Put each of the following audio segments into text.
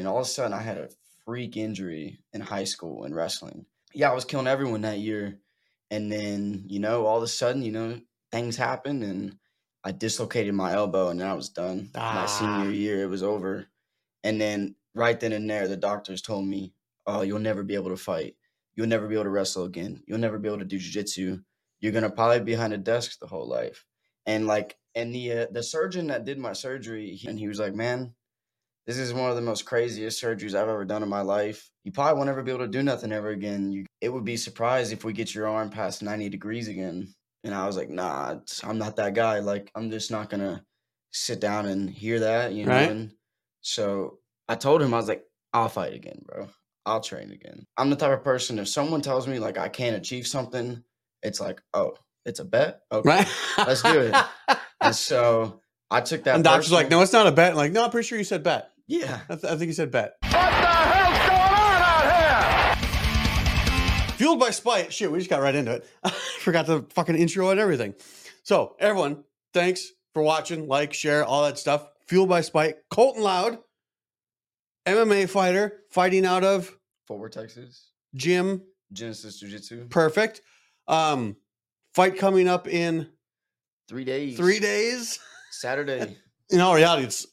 then all of a sudden I had a freak injury in high school in wrestling. Yeah, I was killing everyone that year. And then, you know, all of a sudden, you know, things happened and I dislocated my elbow and then I was done. My Ah. senior year, it was over. And then right then and there, the doctors told me, Oh, you'll never be able to fight. You'll never be able to wrestle again. You'll never be able to do jujitsu. You're gonna probably be behind a desk the whole life. And like, and the uh, the surgeon that did my surgery, he, and he was like, "Man, this is one of the most craziest surgeries I've ever done in my life. You probably won't ever be able to do nothing ever again. You, it would be surprised if we get your arm past 90 degrees again." And I was like, "Nah, I'm not that guy. Like, I'm just not gonna sit down and hear that, you know." Right. And so I told him, I was like, "I'll fight again, bro. I'll train again." I'm the type of person if someone tells me like I can't achieve something, it's like, "Oh, it's a bet. Okay, right? Let's do it. And so I took that. and doctor's like, no, it's not a bet. Like, no, I'm pretty sure you said bet. Yeah. I, th- I think you said bet. What the hell's going on out here? Fueled by spite. Shit, we just got right into it. I forgot the fucking intro and everything. So, everyone, thanks for watching. Like, share, all that stuff. Fueled by spite. Colton Loud, MMA fighter, fighting out of Fort Worth, Texas. gym. Genesis Jiu Jitsu. Perfect. Um, fight coming up in Three days. three days. Saturday. In all reality, it's.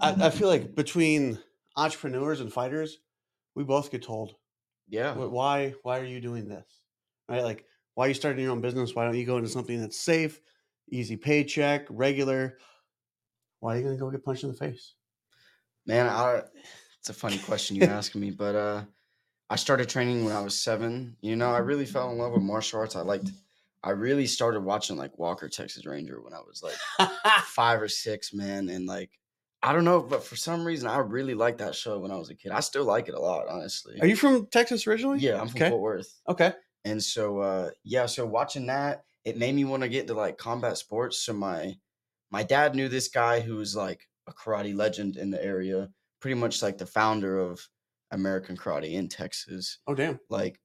I, I feel like between entrepreneurs and fighters, we both get told Yeah. Why why are you doing this right like why are you starting your own business why don't you go into something that's safe easy paycheck regular why are you going to go get punched in the face Man, I, it's a funny question you asking me, but uh, I started training when I was seven. You know, I really fell in love with martial arts. I liked. I really started watching like Walker Texas Ranger when I was like five or six, man, and like I don't know, but for some reason I really liked that show when I was a kid. I still like it a lot, honestly. are you from texas originally Yeah, I'm from okay Fort Worth. okay And so uh yeah, so watching that, it made me want to get into like combat sports. So my my dad knew this guy who was like a karate legend in the area, pretty much like the founder of American karate in Texas. oh damn Like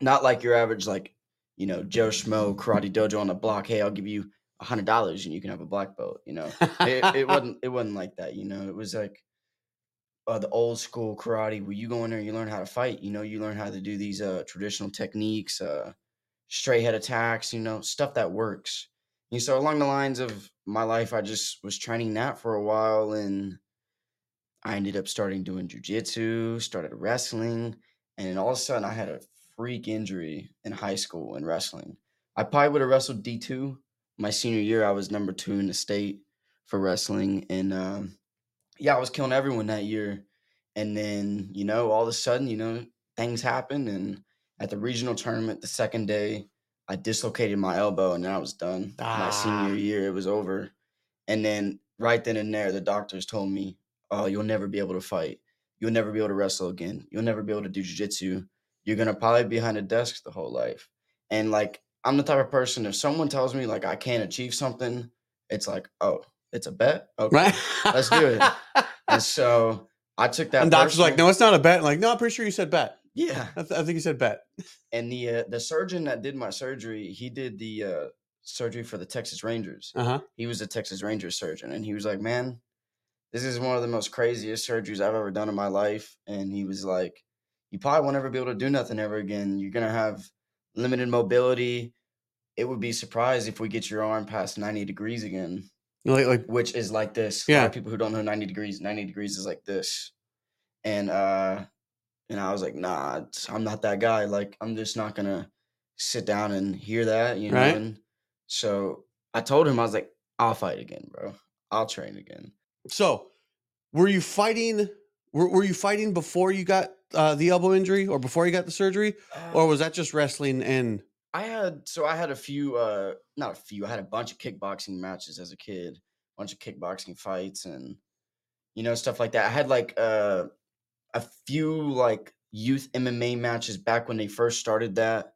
not like your average like, you know, Joe Schmo karate dojo on the block, hey, I'll give you a hundred dollars and you can have a black belt, you know. it, it wasn't it wasn't like that, you know. It was like uh, the old school karate where you go in there and you learn how to fight. You know, you learn how to do these uh, traditional techniques, uh, straight head attacks. You know, stuff that works. And so along the lines of my life, I just was training that for a while, and I ended up starting doing jujitsu, started wrestling, and then all of a sudden I had a freak injury in high school in wrestling. I probably would have wrestled D two my senior year. I was number two in the state for wrestling, and um, yeah, I was killing everyone that year. And then, you know, all of a sudden, you know, things happened. And at the regional tournament, the second day, I dislocated my elbow and then I was done. My Ah. senior year, it was over. And then right then and there, the doctors told me, Oh, you'll never be able to fight. You'll never be able to wrestle again. You'll never be able to do jujitsu. You're going to probably be behind a desk the whole life. And like, I'm the type of person, if someone tells me like I can't achieve something, it's like, Oh, it's a bet. Okay. right Let's do it. And so I took that. and doctor's like no it's not a bet like no i'm pretty sure you said bet Yeah. i, th- I think you said bet And the uh, the surgeon that did my surgery, he did the uh, surgery for the Texas Rangers. uh-huh He was a Texas Rangers surgeon, and he was like, "Man, this is one of the most craziest surgeries I've ever done in my life." And he was like, "You probably won't ever be able to do nothing ever again. You're gonna have limited mobility. It would be surprised if we get your arm past 90 degrees again." like, like which is like this. Yeah. people who don't know 90 degrees, 90 degrees is like this. And uh and I was like, nah, I'm not that guy. Like, I'm just not gonna sit down and hear that, you know. Right. And so I told him, I was like, I'll fight again, bro. I'll train again. so were you fighting were, were you fighting before you got uh, the elbow injury or before you got the surgery or was that just wrestling and I had so I had a few uh not a few, I had a bunch of kickboxing matches as a kid, a bunch of kickboxing fights and you know, stuff like that. I had like uh a few like youth MMA matches back when they first started that.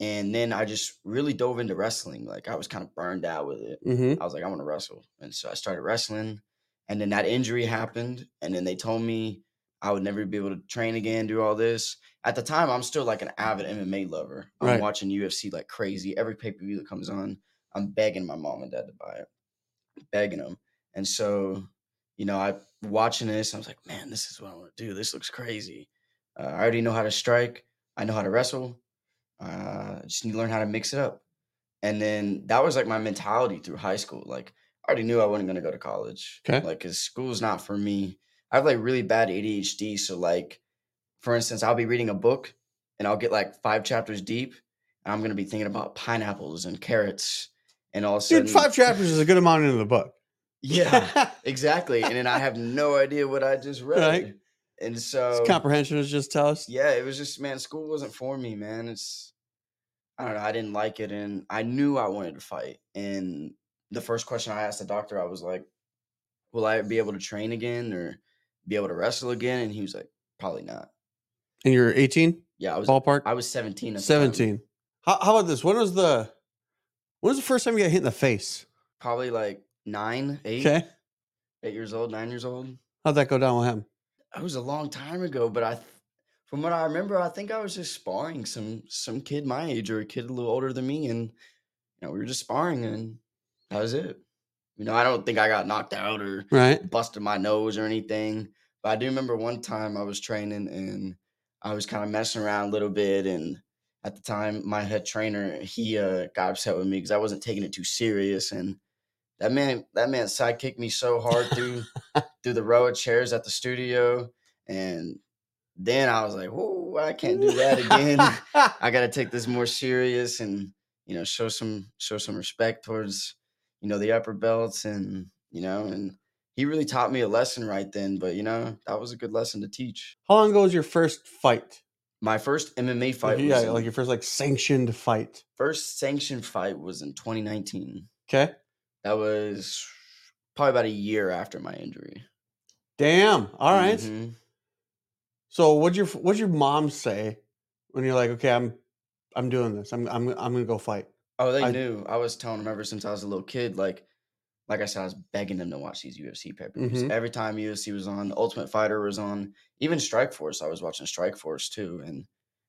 And then I just really dove into wrestling. Like I was kind of burned out with it. Mhm. I was like, I want to wrestle. And so I started wrestling. And then that injury happened. And then they told me I would never be able to train again, do all this. At the time, I'm still like an avid MMA lover. I'm Right. watching UFC like crazy. Every pay per view that comes on, I'm begging my mom and dad to buy it, begging them. And so, you know, I watching this, I was like, man, this is what I want to do. This looks crazy. Uh, I already know how to strike. I know how to wrestle. Uh, I just need to learn how to mix it up. And then that was like my mentality through high school. Like I already knew I wasn't gonna go to college. Okay. Like, cause school's not for me. I have like really bad ADHD. So like, for instance, I'll be reading a book and I'll get like five chapters deep, and I'm gonna be thinking about pineapples and carrots, and all of a sudden, Dude, five chapters is a good amount into the book. yeah, exactly. And then I have no idea what I just read. Right. And so It's comprehension is just toast. yeah, it was just man, school wasn't for me, man. It's I don't know, I didn't like it and I knew I wanted to fight. And the first question I asked the doctor, I was like, Will I be able to train again or be able to wrestle again? And he was like, Probably not. And you're 18, Yeah, I was ballpark. I was 17 at the time. 17. How, how about this? When was the when was the first time you got hit in the face? Probably like nine, eight, Okay. eight years old, nine years old. How'd that go down with him? It was a long time ago, but I, from what I remember, I think I was just sparring some some kid my age or a kid a little older than me, and you know we were just sparring, and that was it. You know, I don't think I got knocked out or Right. busted my nose or anything, but I do remember one time I was training and I was kind of messing around a little bit, and at the time my head trainer he uh, got upset with me because I wasn't taking it too serious, and that man that man sidekicked me so hard through through the row of chairs at the studio, and then I was like, "Whoa, I can't do that again. I got to take this more serious and you know show some show some respect towards you know the upper belts and you know and." He really taught me a lesson right then, but you know that was a good lesson to teach. How long ago was your first fight? My first MMA fight, yeah, in- like your first like sanctioned fight. first sanctioned fight was in 2019. Okay. That was probably about a year after my injury. Damn. All right. Mhm. So what'd your what'd your mom say when you're like, okay, I'm I'm doing this. I'm I'm I'm gonna go fight. Oh, they I- knew. I was telling them ever since I was a little kid. Like, like I said, I was begging them to watch these UFC pay per views. Mhm. Every time UFC was on, Ultimate Fighter was on, even Strikeforce. I was watching Strikeforce too, and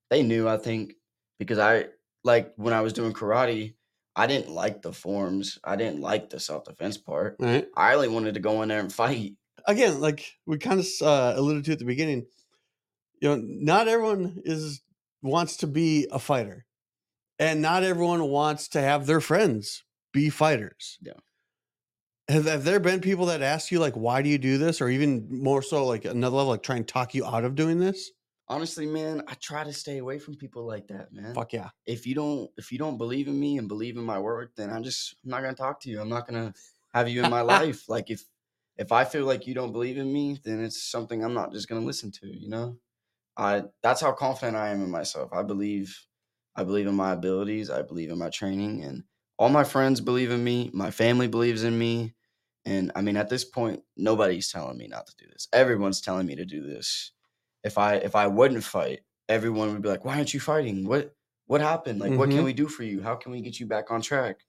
they knew. I think because I like when I was doing karate, I didn't like the forms. I didn't like the self defense part. Right. I really wanted to go in there and fight. Again, like we kind of uh, alluded to at the beginning, you know, not everyone is wants to be a fighter, and not everyone wants to have their friends be fighters. Yeah. Have, have there been people that ask you like, why do you do this, or even more so, like another level, like try and talk you out of doing this? Honestly, man, I try to stay away from people like that, man. Fuck yeah. if you don't if you don't believe in me and believe in my work, then I'm just I'm not gonna talk to you. I'm not gonna have you in my life. Like if if I feel like you don't believe in me, then it's something I'm not just gonna listen to, you know? I that's how confident I am in myself. I believe I believe in my abilities, I believe in my training, and all my friends believe in me, my family believes in me. And I mean at this point, nobody's telling me not to do this. Everyone's telling me to do this. If I if I wouldn't fight, everyone would be like, Why aren't you fighting? What what happened? Like, what Mhm. can we do for you? How can we get you back on track?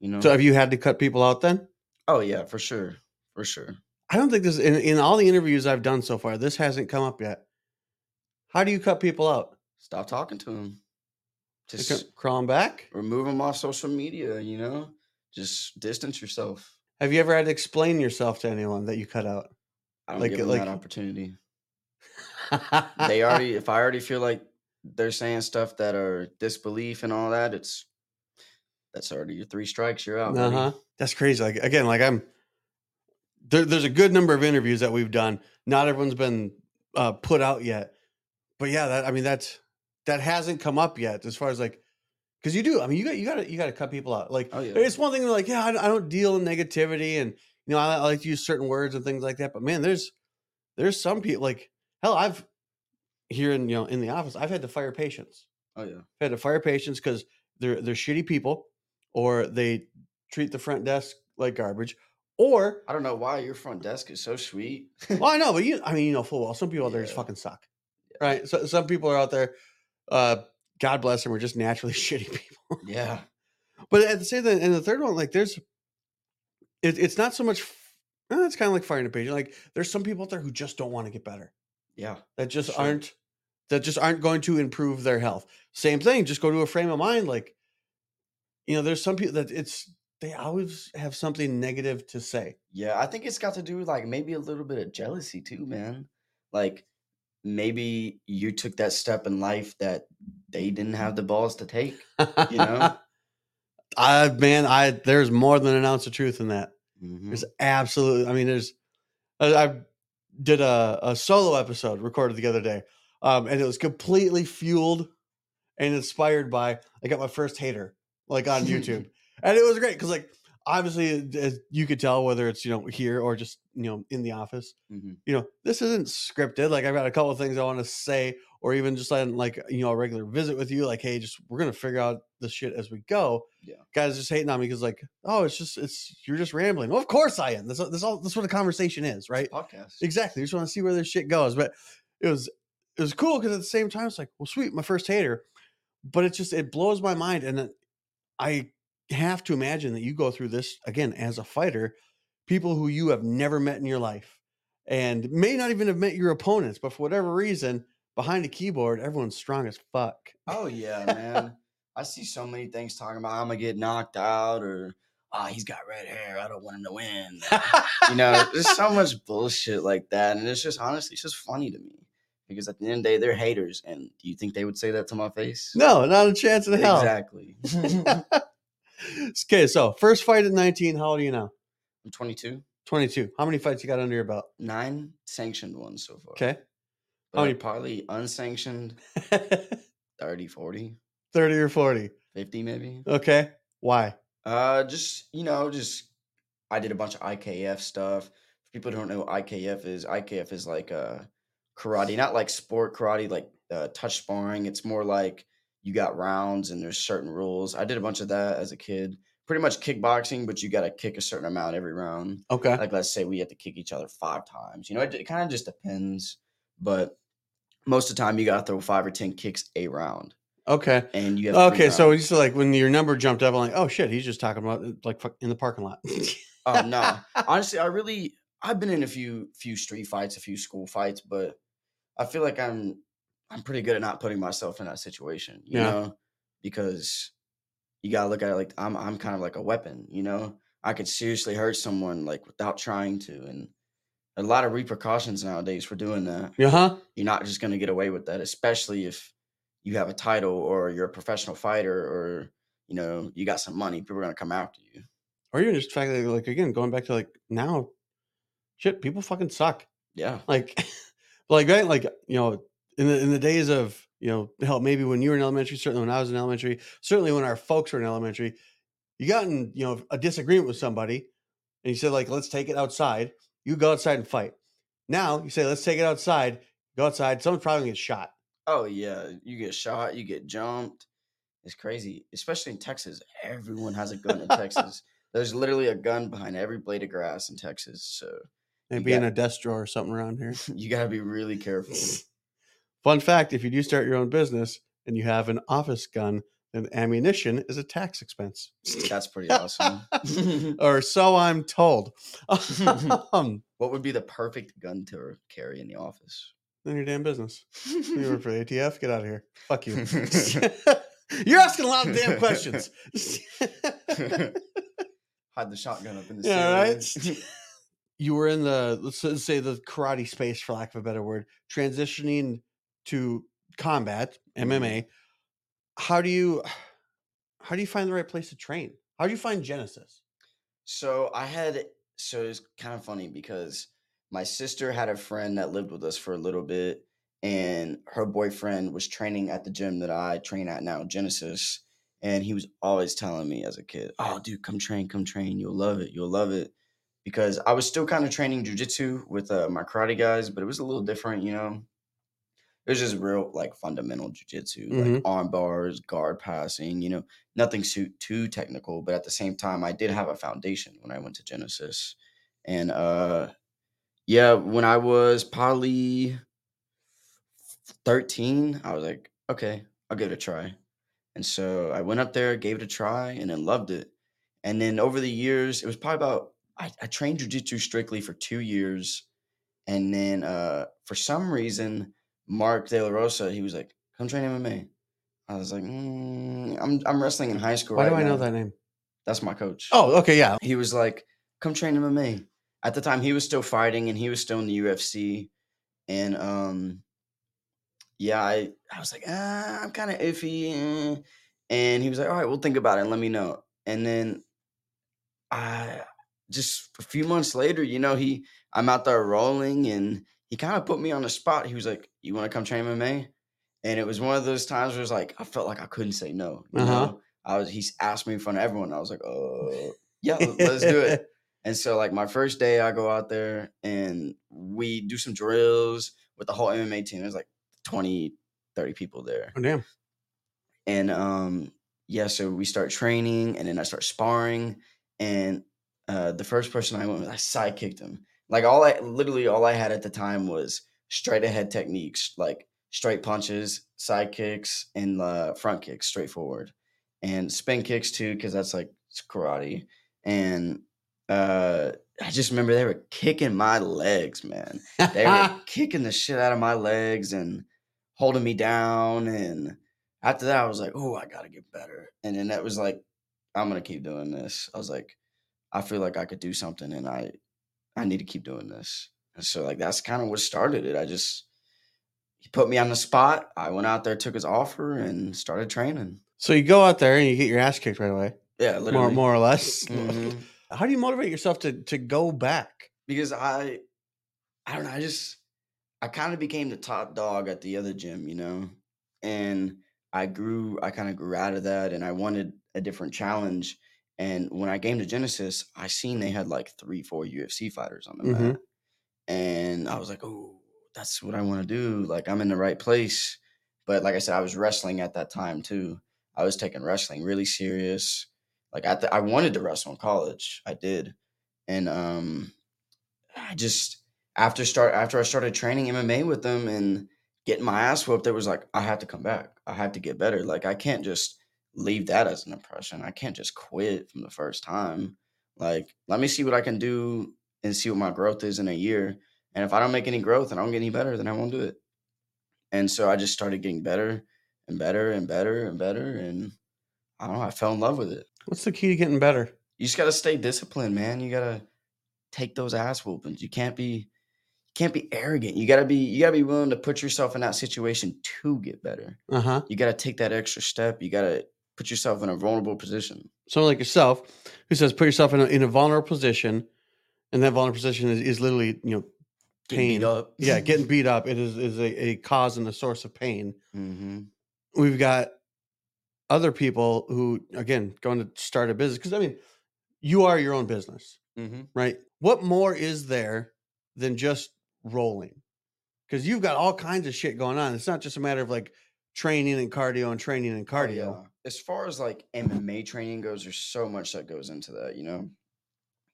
You know? So have you had to cut people out then? oh yeah, for sure, for sure. I don't think this in, in all the interviews I've done so far, this hasn't come up yet. How do you cut people out? Stop talking to them. Just crawl crawling back? remove them off social media. You know, just distance yourself. Have you ever had to explain yourself to anyone that you cut out? I don't Like- give them like- that opportunity. They already, if I already feel like they're saying stuff that are disbelief and all that, it's that's already your three strikes. You're out. Uh huh. That's crazy. Like again, like I'm. There, there's a good number of interviews that we've done. Not everyone's been uh, put out yet, but yeah, that I mean that's that hasn't come up yet as far as like because you do. I mean, you got you got to you got to cut people out. Like Oh yeah. it's one thing like, yeah, I, don't- I don't deal in negativity, and you know, I, I like to use certain words and things like that. But man, there's there's some people like hell. I've here in you know in the office, I've had to fire patients. Oh yeah. I've had to fire patients because they're they're shitty people, or they treat the front desk like garbage, or I don't know why your front desk is so sweet. well, I know, but you, I mean, you know full well, some people out there just fucking suck, right? So some people are out there. Uh, God bless them, we're just naturally shitty people. yeah. But at the same time, and the third one, like there's, it, it's not so much. eh, It's kind of like firing a patient. Like there's some people out there who just don't want to get better. Yeah. That just Sure. aren't. That just aren't going to improve their health. Same thing. Just go to a frame of mind. Like, you know, there's some people that it's they always have something negative to say. Yeah, I think it's got to do with like maybe a little bit of jealousy too, man. Like maybe you took that step in life that they didn't have the balls to take. You know? I man, I there's more than an ounce of truth in that. Mhm. There's absolutely. I mean, there's. I, I did a, a solo episode recorded the other day, um, and it was completely fueled and inspired by. I got my first hater like on YouTube, and it was great because like obviously as you could tell whether it's you know here or just you know in the office, Mhm. you know this isn't scripted. Like I've got a couple of things I want to say, or even just on like you know a regular visit with you. Like hey, just we're gonna figure out the shit as we go Yeah. guys just hating on me because like oh it's just it's you're just rambling well of course i am that's, that's all that's what a conversation is right Podcast. exactly you just want to see where this shit goes but it was it was cool because at the same time it's like well sweet my first hater but it just it blows my mind and i have to imagine that you go through this again as a fighter people who you have never met in your life and may not even have met your opponents but for whatever reason behind a keyboard everyone's strong as fuck Oh yeah, man. I see so many things talking about I'm gonna get knocked out or ah, he's got red hair. I don't want him to win. you know, there's so much bullshit like that, and it's just honestly, it's just funny to me because at the end of the day, they're haters, and do you think they would say that to my face? no not a chance in hell Exactly. okay, so first fight at 19. How old are you now? I'm 22, 22. How many fights you got under your belt? nine sanctioned ones so far. Okay. But many- probably unsanctioned 30, 40, 30 or 40. 50 maybe. Okay. Why? Uh, just you know, just I did a bunch of IKF stuff. For people who don't know what IKF is, IKF is like uh karate, not like sport karate, like uh, touch sparring. It's more like you got rounds and there's certain rules. I did a bunch of that as a kid. Pretty much kickboxing, but you got to kick a certain amount every round. Okay. Like let's say we have to kick each other five times. You know, it, it kind of just depends, but most of the time you got to throw five or ten kicks a round, Okay. and you have Okay. So said like when your number jumped up, I'm like, oh shit, he's just talking about uh, like in the parking lot. Oh no. Honestly, I really I've been in a few few street fights, a few school fights, but I feel like I'm I'm pretty good at not putting myself in that situation, you Yeah. know? Because you gotta look at it like I'm I'm kind of like a weapon, you know? I could seriously hurt someone like without trying to and a lot of repercussions nowadays for doing that. Yeah. huh. You're not just gonna get away with that, especially if you have a title or you're a professional fighter or you know, you got some money, people are gonna come after you. Or even just the fact that like again going back to like now, shit, people fucking suck. Yeah. Like, like right, like you know, in the in the days of you know, hell, maybe when you were in elementary, certainly when I was in elementary, certainly when our folks were in elementary, you got in you know a disagreement with somebody, and you said like, let's take it outside. You go outside and fight. Now you say, let's take it outside. Go outside. Someone's probably gonna get shot. Oh yeah, you get shot, you get jumped. It's crazy, especially in Texas. Everyone has a gun in Texas. There's literally a gun behind every blade of grass in Texas, so Maybe got- in a desk drawer or something around here. you gotta be really careful. Fun fact: If you do start your own business and you have an office gun, then ammunition is a tax expense. That's pretty awesome. or so I'm told. um, what would be the perfect gun to carry in the office? none of your damn business. You work for the ATF? Get out of here. Fuck you. You're asking a lot of damn questions. Hide the shotgun up in the Yeah, ceiling. right? you were in the let's say the karate space, for lack of a better word, transitioning to combat MMA. How do you how do you find the right place to train? How do you find Genesis? So I had so it's kind of funny because my sister had a friend that lived with us for a little bit, and her boyfriend was training at the gym that I train at now, Genesis. And he was always telling me as a kid, "Oh, dude, come train, come train. You'll love it. You'll love it." Because I was still kind of training jujitsu with uh, my karate guys, but it was a little different, you know. It was just real like fundamental jujitsu, Mhm. like arm bars, guard passing, you know, nothing too too technical. But at the same time, I did have a foundation when I went to Genesis, and uh, yeah, when I was probably thirteen, I was like, okay, I'll give it a try. And so I went up there, gave it a try, and then loved it. And then over the years, it was probably about I, I trained jujitsu strictly for two years, and then uh, for some reason, Mark De La Rosa, he was like, "Come train MMA." I was like, mm, "I'm I'm wrestling in high school." Why right do I know that name? That's my coach. Oh, okay, yeah. he was like, "Come train MMA." At the time, he was still fighting and he was still in the UFC, and um, yeah, I I was like, ah, I'm kind of iffy, eh." and he was like, "All right, we'll think about it and let me know." And then I just a few months later, you know, he I'm out there rolling, and he kind of put me on the spot. He was like, "You want to come train MMA?" And it was one of those times where it's like I felt like I couldn't say no. You Uh-huh. know, I was he's asked me in front of everyone. I was like, "Oh, yeah, let- let's do it." And so, like, my first day, I go out there and we do some drills with the whole MMA team. There's like 20, 30 people there. Oh, damn. And um, yeah, so we start training and then I start sparring. And uh, the first person I went with, I side kicked him. Like, all I literally, all I had at the time was straight ahead techniques, like straight punches, side kicks, and uh, front kicks, straightforward. And spin kicks too, because that's like it's karate. And uh I just remember they were kicking my legs, man. They were kicking the shit out of my legs and holding me down. And after that, I was like, oh, I gotta get better. And then that was like, I'm gonna keep doing this. I was like, I feel like I could do something and I I need to keep doing this. And so like that's kind of what started it. I just he put me on the spot. I went out there, took his offer, and started training. so you go out there and you get your ass kicked right away, Yeah, more literally. more or less. Mhm. How do you motivate yourself to to go back? because I, I don't know. I just, I kind of became the top dog at the other gym, you know, and I grew. I kind of grew out of that, and I wanted a different challenge. And when I came to Genesis, I seen they had like three, four UFC fighters on the Mhm. mat, and I was like, oh, that's what I want to do. Like I'm in the right place. But like I said, I was wrestling at that time too. I was taking wrestling really serious. Like I, th- I wanted to wrestle in college. I did, and um, I just after start after I started training MMA with them and getting my ass whooped, it was like I have to come back. I have to get better. Like I can't just leave that as an impression. I can't just quit from the first time. Like let me see what I can do and see what my growth is in a year. And if I don't make any growth and I don't get any better, then I won't do it. And so I just started getting better and better and better and better. And I don't know, I fell in love with it. What's the key to getting better? You just gotta stay disciplined, man. You gotta take those ass whoopings. You can't be you can't be arrogant. You gotta be you gotta be willing to put yourself in that situation to get better. Uh huh. You gotta take that extra step. You gotta put yourself in a vulnerable position. Someone like yourself who says put yourself in a, in a vulnerable position, and that vulnerable position is, is literally you know Pain. up. yeah getting beat up. It is is a, a cause and a source of pain. hmm We've got other people who again going to start a business because I mean you are your own business. hmm right? What more is there than just rolling? Because you've got all kinds of shit going on. It's not just a matter of like training and cardio and training and cardio. As far as like MMA training goes, there's so much that goes into that. You know,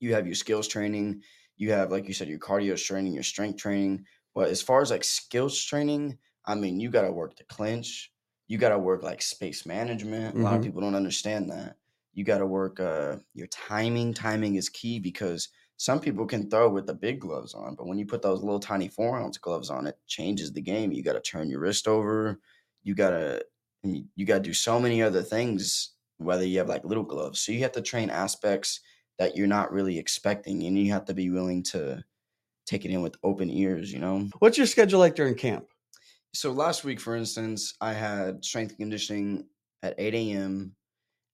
you have your skills training, you have like you said your cardio training, your strength training. But as far as like skills training, I mean, you got to work the clinch. You got to work like space management. A lot of people don't understand that. You got to work uh, your timing. Timing is key because some people can throw with the big gloves on, but when you put those little tiny four ounce gloves on, it changes the game. You got to turn your wrist over. You got to you got to do so many other things, whether you have like little gloves. So you have to train aspects that you're not really expecting, and you have to be willing to take it in with open ears, you know? What's your schedule like during camp? So last week, for instance, I had strength conditioning at 8 a.m.,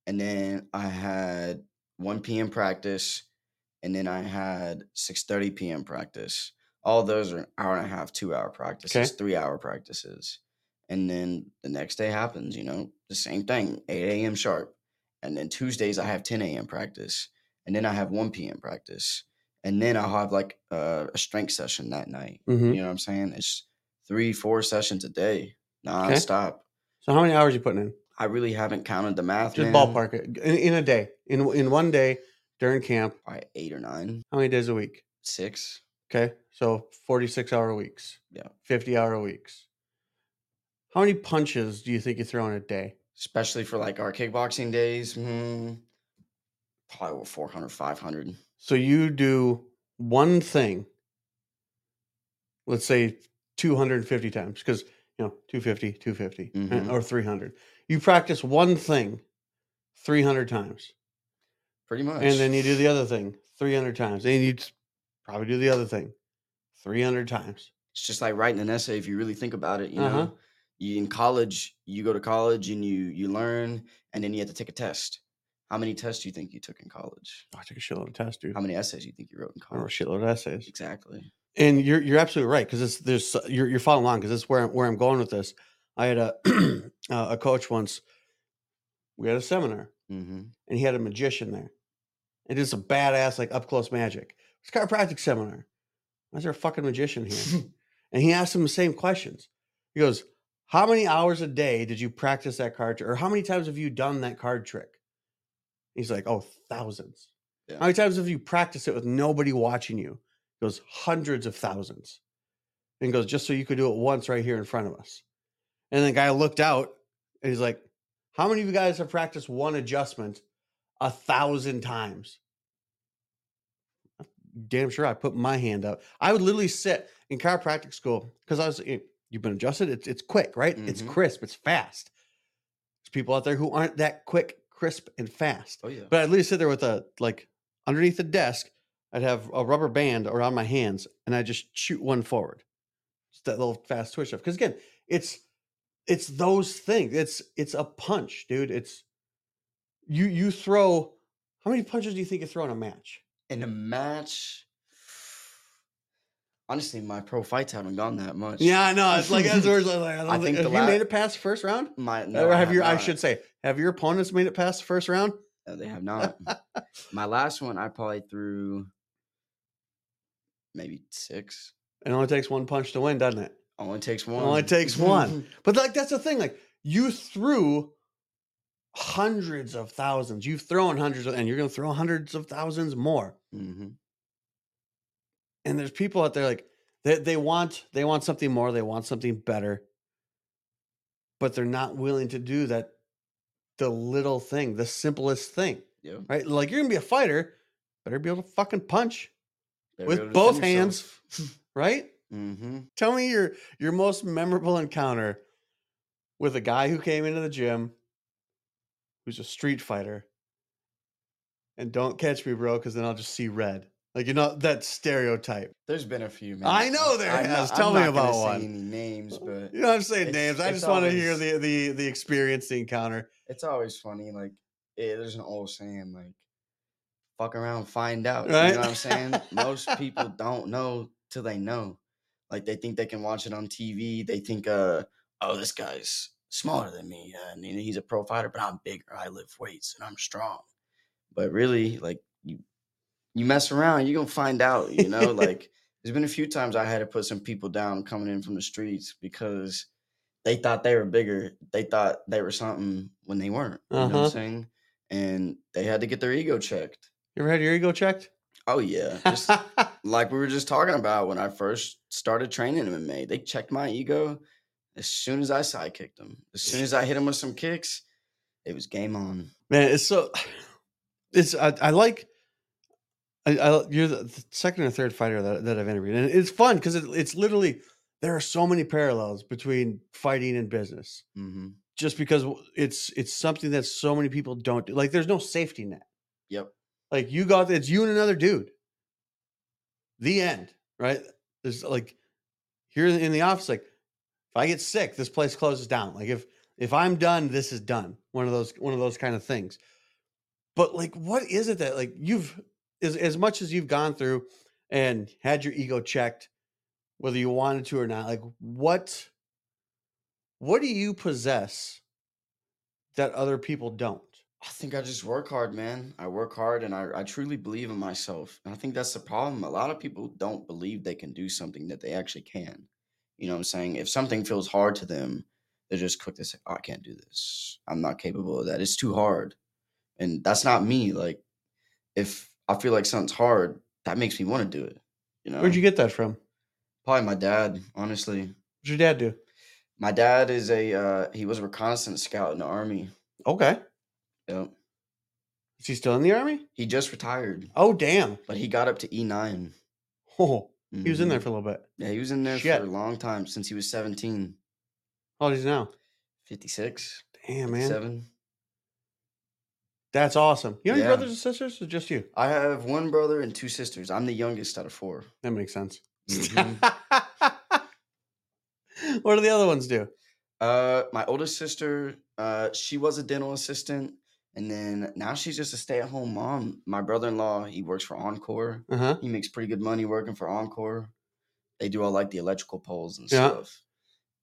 and then I had 1 p.m. practice, and then I had 6:30 p.m. practice. All those are an hour and a half, two hour practices, three hour practices. And then the next day happens, you know, the same thing, 8 a.m. sharp. And then Tuesdays I have 10 a.m. practice. And then I have 1 p.m. practice. And then I'll have like uh, a strength session that night. Mhm. You know what I'm saying? It's three, four sessions a day, nonstop. So how many hours you putting in? I really haven't counted the math. Just man. ballpark it in, in a day. In in one day during camp, Probably eight or nine, how many days a week? six. Okay, so forty six hour weeks. Yeah. fifty hour weeks. How many punches do you think you throw in a day? Especially for like our kickboxing days. Hmm, probably over 400, 500. So you do one thing, let's say 250 times, because, you know, 250, 250, uh, Mhm. or 300. You practice one thing 300 times. Pretty much. and then you do the other thing 300 times and you probably do the other thing 300 times it's just like writing an essay if you really think about it. You Uh-huh. know, you in college, you go to college and you you learn, and then you have to take a test. How many tests do you think you took in college? Oh, i took a shitload of tests dude How many essays do you think you wrote in I wrote a college? shitload of essays Exactly. and you're you're absolutely right because it's there's you're, you're following along because this is where I'm, where I'm going with this i had a uh, a coach once we had a seminar Mm-hmm. and he had a magician there it's a badass like up close magic it's a chiropractic seminar why is there a fucking magician here and he asked him the same questions. He goes, "How many hours a day did you practice that card trick, or how many times have you done that card trick?" He's like, "Oh, thousands." Yeah. How many times have you practiced it with nobody watching you? He goes, hundreds of thousands. And goes, just so you could do it once right here in front of us. And the guy looked out and he's like, How many of you guys have practiced one adjustment a thousand times? Damn sure I put my hand up. I would literally sit in chiropractic school because I was, eh, you've been adjusted. It's, it's quick, right? It's Mhm. crisp, it's fast. There's people out there who aren't that quick, crisp, and fast. Oh yeah. But I'd literally sit there with a like underneath the desk, I'd have a rubber band around my hands and I just shoot one forward. Just that little fast twitch stuff. Because again, it's it's those things. It's it's a punch, dude. It's you you throw how many punches do you think you throw in a match? in a match. Honestly, my pro fights haven't gone that much. Yeah, I know. It's like as words like, I, don't I think, think have you la- made it past the first round? My or no, I have your I not. should say, have your opponents made it past the first round? No, they have not. my last one, I probably threw maybe six. It only takes one punch to win, doesn't it? Only takes It one. only takes one. But like that's the thing. Like you threw hundreds of thousands. You've thrown hundreds of, and you're gonna throw hundreds of thousands more. hmm And there's people out there like they, they want they want something more, they want something better, but they're not willing to do that the little thing, the simplest thing. Yeah. Right? Like you're gonna be a fighter, better be able to fucking punch, Better With be able to both hands. right? Mm-hmm. Tell me your your most memorable encounter with a guy who came into the gym who's a street fighter. And don't catch me, bro, because then I'll just see red. Like you know that stereotype. There's been a few. Man. I know there I has. I'm Tell me not gonna about one. Any names, but You know what I'm saying, names. I just want to hear the the the experience, the encounter. it's always funny. Like eh, there's an old saying, like "fuck around, find out." Right? You know what I'm saying? Most people don't know till they know. Like they think they can watch it on TV. They think, uh, "Oh, this guy's smaller than me, uh, and he's a pro fighter, but I'm bigger. I lift weights and I'm strong." But really, like you, you mess around, you're gonna find out. You know, like there's been a few times I had to put some people down coming in from the streets because they thought they were bigger. They thought they were something when they weren't. You know what Uh-huh. I'm saying? And they had to get their ego checked. You ever had your ego checked? Oh yeah. Just like we were just talking about when I first started training MMA. They checked my ego as soon as I sidekicked them. As soon as I hit them with some kicks, it was game on. Man, it's so. It's I, I like. I, I you're the, second or third fighter that, that I've interviewed, and it's fun because it, it's literally there are so many parallels between fighting and business. hmm Just because it's it's something that so many people don't do. Like, there's no safety net. Yep. Like you got it's you and another dude. The end, right? There's like here in the office, like if I get sick, this place closes down. Like if if I'm done, this is done. One of those one of those kind of things. But like, what is it that like you've as as much as you've gone through and had your ego checked, whether you wanted to or not, like what what do you possess that other people don't? I think I just work hard, man. I work hard and I, I truly believe in myself. And I think that's the problem. A lot of people don't believe they can do something that they actually can. You know what I'm saying? If something feels hard to them, they're just quick to say, oh, I can't do this. I'm not capable of that. It's too hard. And that's not me. Like, if I feel like something's hard, that makes me want to do it. You know? Where'd you get that from? Probably my dad, honestly. What'd your dad do? My dad is a, uh, he was a reconnaissance scout in the army. Okay. Yep. Is he still in the army? He just retired, Oh, damn. but he got up to E9. Oh, he was in there Mhm. for a little bit. Yeah, he was in there Shit. for a long time since he was 17, How old is he now? 56, Damn, man. 57. That's awesome. You have any Yeah. brothers and sisters, or just you? I have one brother and two sisters. I'm the youngest out of four. That makes sense. Mhm. what do the other ones do? Uh, my oldest sister, uh, she was a dental assistant, and then now she's just a stay-at-home mom. My brother-in-law, he works for Oncor. Uh huh. He makes pretty good money working for Oncor. They do all like the electrical poles and Yeah. stuff.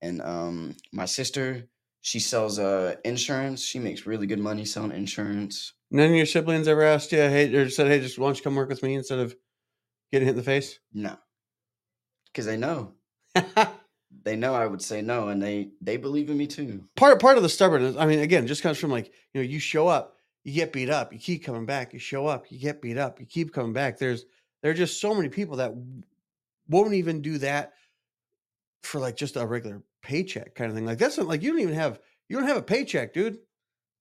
And um, my sister, she sells uh insurance. She makes really good money selling insurance. None of your siblings ever asked you, hey, or said, hey, just why don't you come work with me instead of getting hit in the face? No, because they know they know I would say no, and they they believe in me too. part part of the stubbornness i mean again just comes from like you know you show up you get beat up you keep coming back you show up you get beat up you keep coming back there's there are just so many people that won't even do that for like just a regular paycheck kind of thing like that's not like you don't even have you don't have a paycheck dude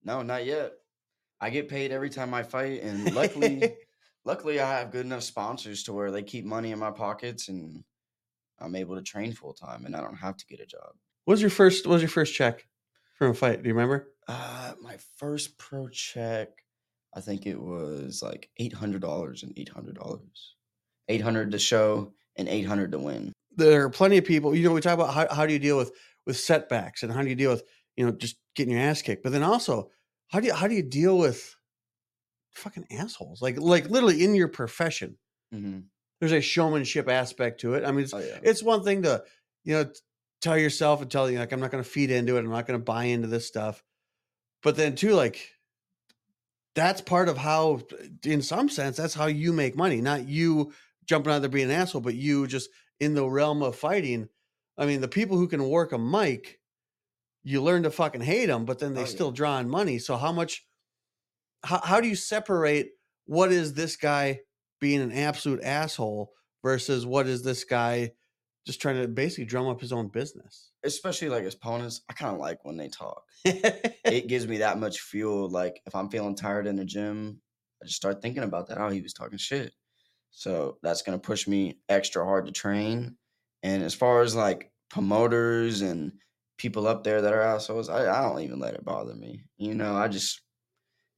No, not yet. I get paid every time I fight, and luckily, luckily I have good enough sponsors to where they keep money in my pockets, and I'm able to train full time, and I don't have to get a job. what was your first what was your first check from a fight do you remember Uh, my first pro check, I think it was like eight hundred dollars and eight hundred dollars, eight hundred to show and eight hundred to win. There are plenty of people you know we talk about how, how do you deal with with setbacks and how do you deal with you know just getting your ass kicked but then also how do you how do you deal with fucking assholes? Like like literally in your profession. Hmm there's a showmanship aspect to it. I mean it's, Oh yeah, it's one thing to you know tell yourself and tell you like i'm not going to feed into it. I'm not going to buy into this stuff. But then too like that's part of how in some sense that's how you make money. Not you jumping out there being an asshole but you just in the realm of fighting i mean the people who can work a mic you learn to fucking hate them but then they Oh, yeah. still drawing money so how much how, how do you separate what is this guy being an absolute asshole versus what is this guy just trying to basically drum up his own business especially like his opponents. I kind of like when they talk. it gives me that much fuel. Like if I'm feeling tired in the gym, I just start thinking about that. Oh, he was talking shit. So that's gonna push me extra hard to train. And as far as like promoters and people up there that are assholes, I, I don't even let it bother me. You know, I just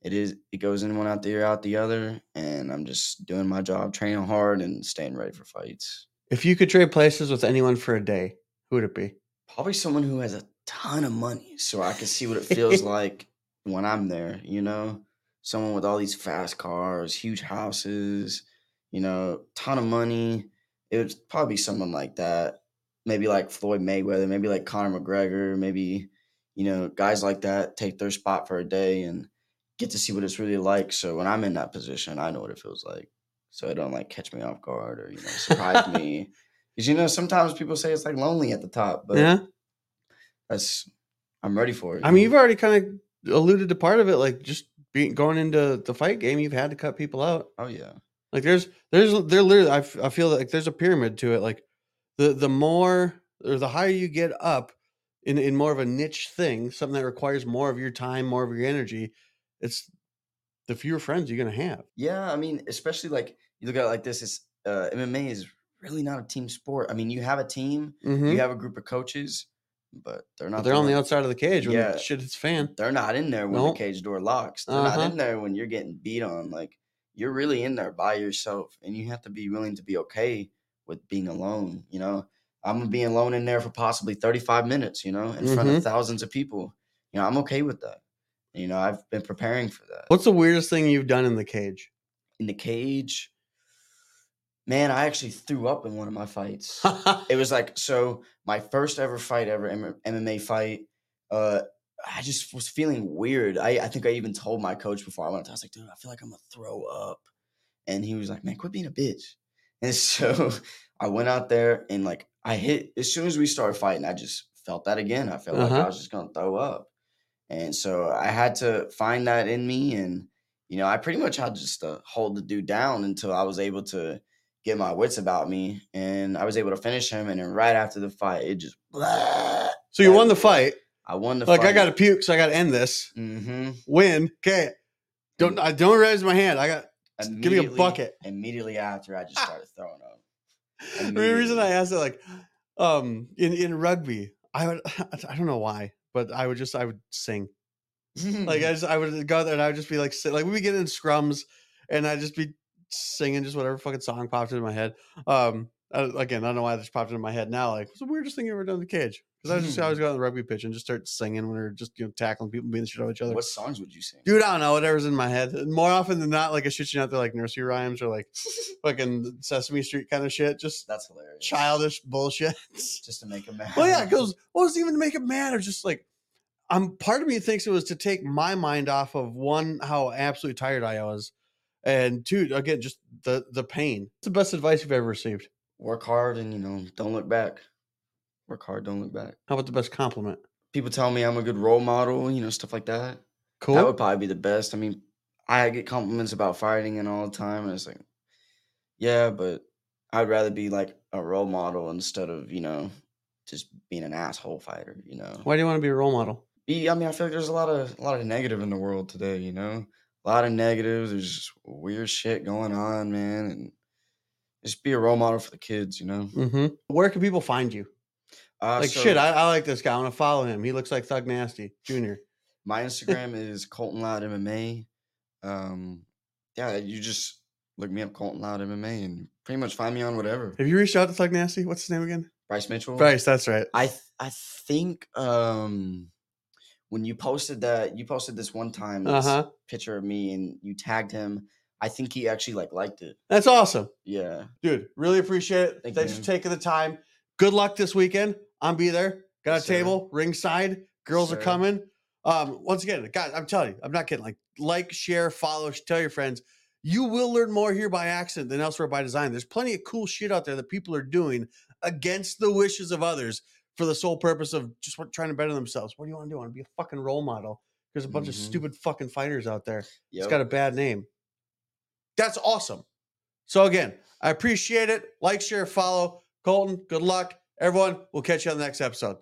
it is it goes in one out the ear out the other, and I'm just doing my job, training hard and staying ready for fights. if you could trade places with anyone for a day who would it be Probably someone who has a ton of money so I can see what it feels like when I'm there, you know? Someone with all these fast cars, huge houses, you know, ton of money. It would probably be someone like that. Maybe like Floyd Mayweather, maybe like Conor McGregor, maybe, you know, guys like that take their spot for a day and get to see what it's really like. So when I'm in that position, I know what it feels like. So it don't like catch me off guard or, you know, surprise me. Because you know, sometimes people say it's like lonely at the top, but yeah that's I'm ready for it. i mean you've already kind of alluded to part of it like just being going into the fight game you've had to cut people out oh yeah, Like there's there's there literally I, f- I feel like there's a pyramid to it. Like the the more or the higher you get up in in more of a niche thing, something that requires more of your time, more of your energy, it's the fewer friends you're gonna have. yeah. I mean, especially like you look at it like this: is uh, MMA is really not a team sport. I mean, you have a team, Mhm. you have a group of coaches, but they're not. But they're on the outside of the cage when Yeah. the shit hits fan. They're not in there when Nope. the cage door locks. They're Uh-huh. not in there when you're getting beat on. Like you're really in there by yourself, and you have to be willing to be okay with being alone. You know, I'm gonna be alone in there for possibly 35 minutes. You know, in front Mhm. of thousands of people. You know, I'm okay with that. You know, I've been preparing for that. What's the weirdest thing you've done in the cage? in the cage. Man, I actually threw up in one of my fights. it was like so my first ever fight ever MMA fight. Uh, I just was feeling weird. I I think I even told my coach before I went. I was like, dude, I feel like I'm gonna throw up, and he was like, man, quit being a bitch. And so I went out there and like I hit as soon as we started fighting, I just felt that again. I felt like Uh-huh. I was just gonna throw up, and so I had to find that in me and you know, I pretty much had just to hold the dude down until I was able to get my wits about me, and I was able to finish him. And then right after the fight, it just so you won the fight. I won the Like fight. I got to puke, so I got to end this. Mm-hmm. Win. Okay. Don't I don't raise my hand. I got. Give me a bucket. Immediately after, I just started throwing up. The reason I asked it, like, um, in in rugby, I would I don't know why, but I would just I would sing. Like I just I would go there and I would just be like sit, like we'd be getting in scrums and I'd just be singing just whatever fucking song popped into my head. Um I, again, I don't know why this popped into my head now. Like, what's the weirdest thing you ever done in the cage? Because I was just I always hmm. go on the rugby pitch and just start singing when we are just you know tackling people, beating the shit out of each other. what songs would you sing? Dude, I don't know. Whatever's in my head. More often than not, like I shit you out there, like nursery rhymes or like fucking Sesame Street kind of shit. Just That's hilarious. childish bullshit. Just to make him mad. well, yeah, because what was it even to make it mad? Or just like, I'm part of me thinks it was to take my mind off of one how absolutely tired I was, and two, again, just the the pain. It's the best advice you've ever received. work hard and you know don't look back. Work hard, don't look back. How about the best compliment? People tell me I'm a good role model, you know, stuff like that. Cool. That would probably be the best. I mean, I get compliments about fighting and all the time, and it's like, yeah, but I'd rather be like a role model instead of you know just being an asshole fighter. You know, Why do you want to be a role model? be I mean, I feel like there's a lot of a lot of negative in the world today, you know? A lot of negatives. There's weird shit going on, man, and just be a role model for the kids, you know? Mm-hmm. Where can people find you? Uh, Like so shit, I, I like this guy. I want to follow him. He looks like Thug Nasty Jr. my Instagram is Colton Loud MMA. Um, yeah, you just look me up Colton Loud MMA and pretty much find me on whatever. Have you reached out to Thug Nasty? What's his name again? Bryce Mitchell. Bryce, that's right. I th- I think um when you posted that you posted this one time Uh this huh. picture of me and you tagged him. I think he actually like liked it. That's awesome. Yeah. Dude, really appreciate it. Thank Thanks you. for taking the time. Good luck this weekend. I'm be there. Got Yes, a sir. table, ringside. Girls are coming. Um, once again, guys, I'm telling you, I'm not kidding. Like, like, share, follow, tell your friends. You will learn more here by accident than elsewhere by design. There's plenty of cool shit out there that people are doing against the wishes of others for the sole purpose of just trying to better themselves. What do you want to do? I want to be a fucking role model. There's a bunch of Mhm. stupid fucking fighters out there. Yep. It's got a bad name. That's awesome. So again, I appreciate it. Like, share, follow. Colton, good luck. Everyone, we'll catch you on the next episode.